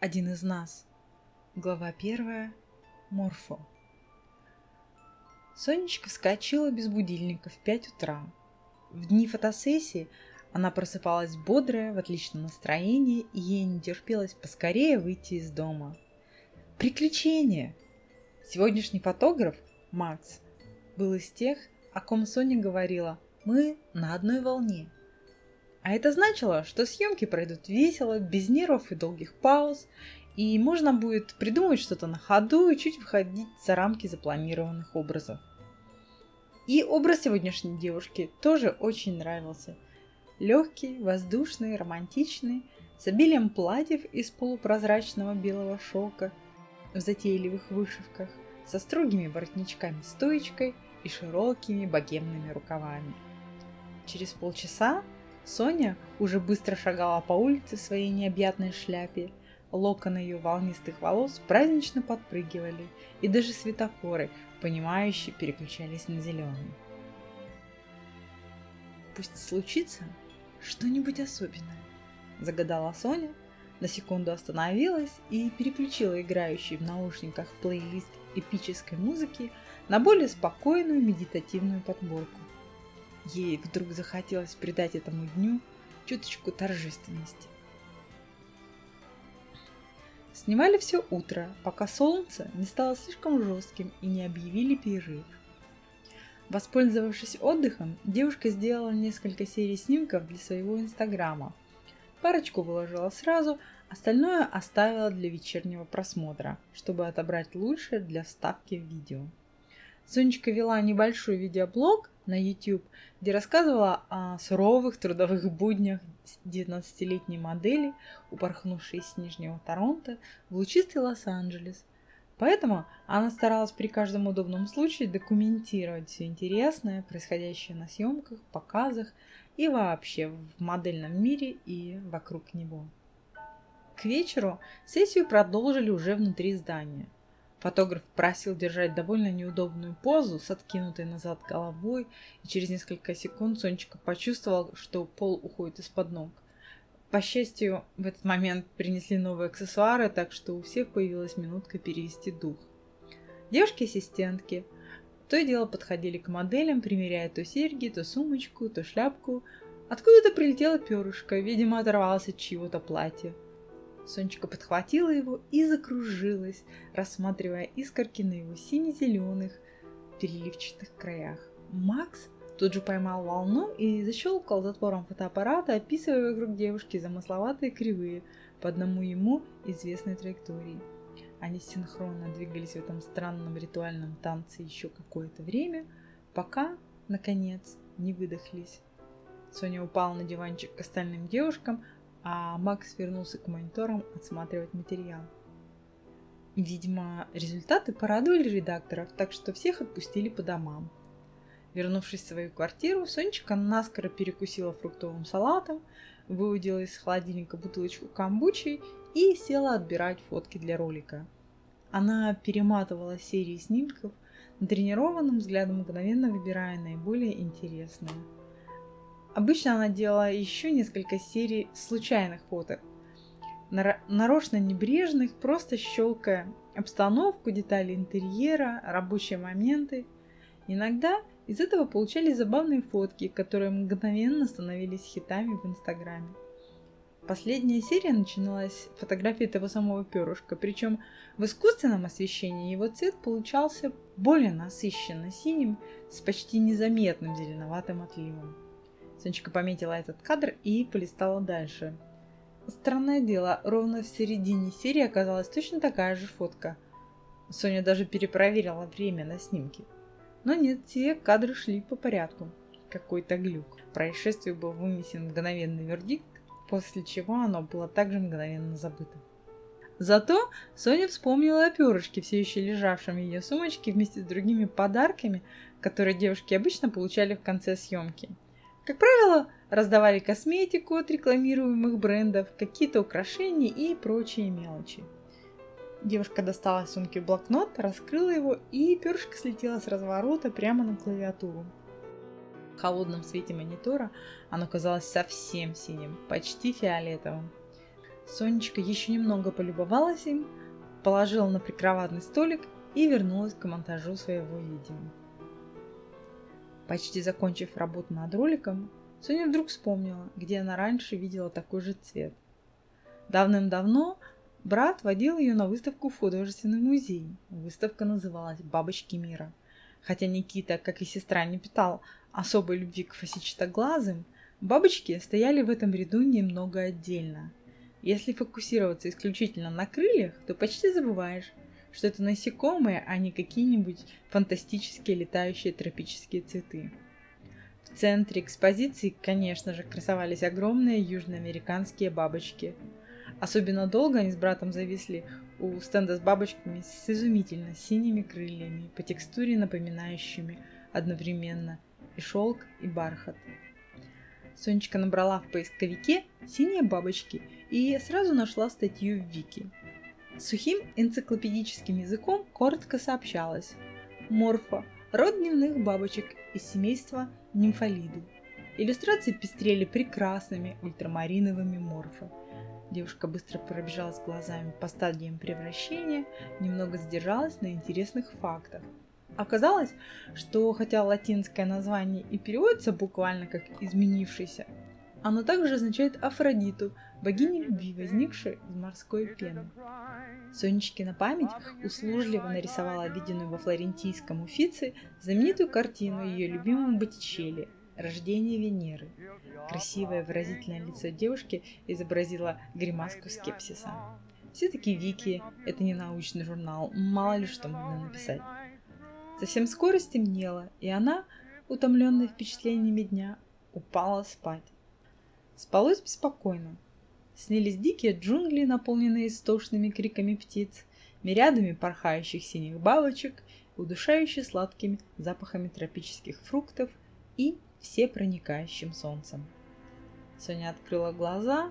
Один из нас. Глава первая. Морфо. Сонечка вскочила без будильника в пять утра. В дни фотосессии она просыпалась бодрая, в отличном настроении, и ей не терпелось поскорее выйти из дома. Приключения! Сегодняшний фотограф, Макс, был из тех, о ком Соня говорила «мы на одной волне». А это значило, что съемки пройдут весело, без нервов и долгих пауз, и можно будет придумать что-то на ходу и чуть выходить за рамки запланированных образов. И образ сегодняшней девушки тоже очень нравился. Легкий, воздушный, романтичный, с обилием платьев из полупрозрачного белого шелка в затейливых вышивках, со строгими воротничками-стоечкой и широкими богемными рукавами. Через полчаса Соня уже быстро шагала по улице в своей необъятной шляпе. Локоны ее волнистых волос празднично подпрыгивали, и даже светофоры, понимающие, переключались на зеленый. «Пусть случится что-нибудь особенное», – загадала Соня, на секунду остановилась и переключила играющий в наушниках плейлист эпической музыки на более спокойную медитативную подборку. Ей вдруг захотелось придать этому дню чуточку торжественности. Снимали все утро, пока солнце не стало слишком жестким и не объявили перерыв. Воспользовавшись отдыхом, девушка сделала несколько серий снимков для своего инстаграма. Парочку выложила сразу, остальное оставила для вечернего просмотра, чтобы отобрать лучшее для вставки в видео. Сонечка вела небольшой видеоблог на YouTube, где рассказывала о суровых трудовых буднях 19-летней модели, упорхнувшей из Нижнего Торонто в лучистый Лос-Анджелес. Поэтому она старалась при каждом удобном случае документировать все интересное, происходящее на съемках, показах и вообще в модельном мире и вокруг него. К вечеру сессию продолжили уже внутри здания – Фотограф просил держать довольно неудобную позу с откинутой назад головой, и через несколько секунд Сонечка почувствовал, что пол уходит из-под ног. По счастью, в этот момент принесли новые аксессуары, так что у всех появилась минутка перевести дух. Девушки-ассистентки то и дело подходили к моделям, примеряя то серьги, то сумочку, то шляпку. Откуда-то прилетела перышко, видимо, оторвалась от чьего-то платья. Сонечка подхватила его и закружилась, рассматривая искорки на его сине-зеленых переливчатых краях. Макс тут же поймал волну и защелкал затвором фотоаппарата, описывая вокруг девушки замысловатые кривые по одному ему известной траектории. Они синхронно двигались в этом странном ритуальном танце еще какое-то время, пока, наконец, не выдохлись. Соня упала на диванчик к остальным девушкам, а Макс вернулся к мониторам отсматривать материал. Видимо, результаты порадовали редакторов, так что всех отпустили по домам. Вернувшись в свою квартиру, Сонечка наскоро перекусила фруктовым салатом, выудила из холодильника бутылочку камбучи и села отбирать фотки для ролика. Она перематывала серии снимков, натренированным взглядом мгновенно выбирая наиболее интересные – Обычно она делала еще несколько серий случайных фоток, нарочно небрежных, просто щелкая обстановку, детали интерьера, рабочие моменты. Иногда из этого получались забавные фотки, которые мгновенно становились хитами в Инстаграме. Последняя серия начиналась с фотографии того самого перышка, причем в искусственном освещении его цвет получался более насыщенно синим с почти незаметным зеленоватым отливом. Сонечка пометила этот кадр и полистала дальше. Странное дело, ровно в середине серии оказалась точно такая же фотка. Соня даже перепроверила время на снимке. Но нет, те кадры шли по порядку. Какой-то глюк. Происшествию был вынесен мгновенный вердикт, после чего оно было также мгновенно забыто. Зато Соня вспомнила о перышке, все еще лежавшем в ее сумочке вместе с другими подарками, которые девушки обычно получали в конце съемки – как правило, раздавали косметику от рекламируемых брендов, какие-то украшения и прочие мелочи. Девушка достала из сумки блокнот, раскрыла его, и перышко слетело с разворота прямо на клавиатуру. В холодном свете монитора оно казалось совсем синим, почти фиолетовым. Сонечка еще немного полюбовалась им, положила на прикроватный столик и вернулась к монтажу своего видео. Почти закончив работу над роликом, Соня вдруг вспомнила, где она раньше видела такой же цвет. Давным-давно брат водил ее на выставку в художественный музей. Выставка называлась «Бабочки мира». Хотя Никита, как и сестра, не питал особой любви к фасичатоглазым, бабочки стояли в этом ряду немного отдельно. Если фокусироваться исключительно на крыльях, то почти забываешь, что это насекомые, а не какие-нибудь фантастические летающие тропические цветы. В центре экспозиции, конечно же, красовались огромные южноамериканские бабочки. Особенно долго они с братом зависли у стенда с бабочками с изумительно синими крыльями, по текстуре напоминающими одновременно и шелк, и бархат. Сонечка набрала в поисковике «синие бабочки» и сразу нашла статью в Вики. Сухим энциклопедическим языком коротко сообщалось. Морфа – род дневных бабочек из семейства нимфолиды. Иллюстрации пестрели прекрасными ультрамариновыми морфы. Девушка быстро пробежалась глазами по стадиям превращения, немного задержалась на интересных фактах. Оказалось, что хотя латинское название и переводится буквально как «изменившийся», оно также означает Афродиту, богиню любви, возникшей из морской пены. Сонечкина память услужливо нарисовала виденную во флорентийском Уфице знаменитую картину ее любимого Боттичелли «Рождение Венеры». Красивое выразительное лицо девушки изобразило гримаску скепсиса. Все-таки Вики – это не научный журнал, мало ли что можно написать. Совсем скоро стемнело, и она, утомленная впечатлениями дня, упала спать. Спалось беспокойно. Снились дикие джунгли, наполненные истошными криками птиц, мириадами порхающих синих бабочек, удушающие сладкими запахами тропических фруктов и всепроникающим солнцем. Соня открыла глаза,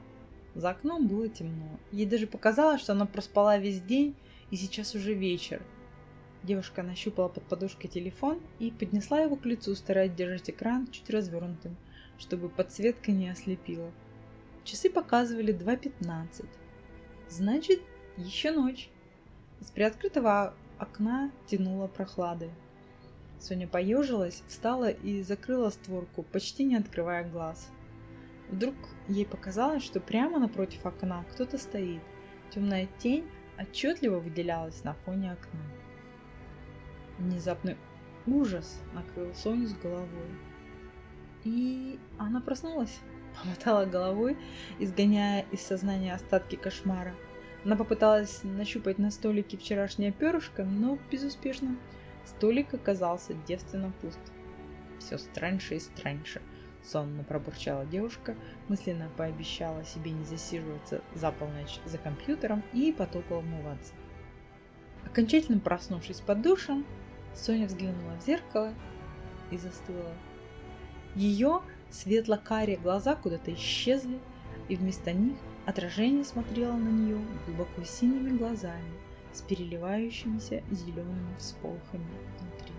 за окном было темно. Ей даже показалось, что она проспала весь день, и сейчас уже вечер. Девушка нащупала под подушкой телефон и поднесла его к лицу, стараясь держать экран чуть развернутым – чтобы подсветка не ослепила. Часы показывали 2.15. Значит, еще ночь. Из приоткрытого окна тянуло прохладой. Соня поежилась, встала и закрыла створку, почти не открывая глаз. Вдруг ей показалось, что прямо напротив окна кто-то стоит. Темная тень отчетливо выделялась на фоне окна. Внезапный ужас накрыл Соню с головой. И она проснулась, помотала головой, изгоняя из сознания остатки кошмара. Она попыталась нащупать на столике вчерашнее перышко, но безуспешно. Столик оказался девственно пуст. Все страньше и страньше. Сонно пробурчала девушка, мысленно пообещала себе не засиживаться за полночь за компьютером и потопала умываться. Окончательно проснувшись под душем, Соня взглянула в зеркало и застыла ее светло-карие глаза куда-то исчезли, и вместо них отражение смотрело на нее глубоко синими глазами с переливающимися зелеными всполохами внутри.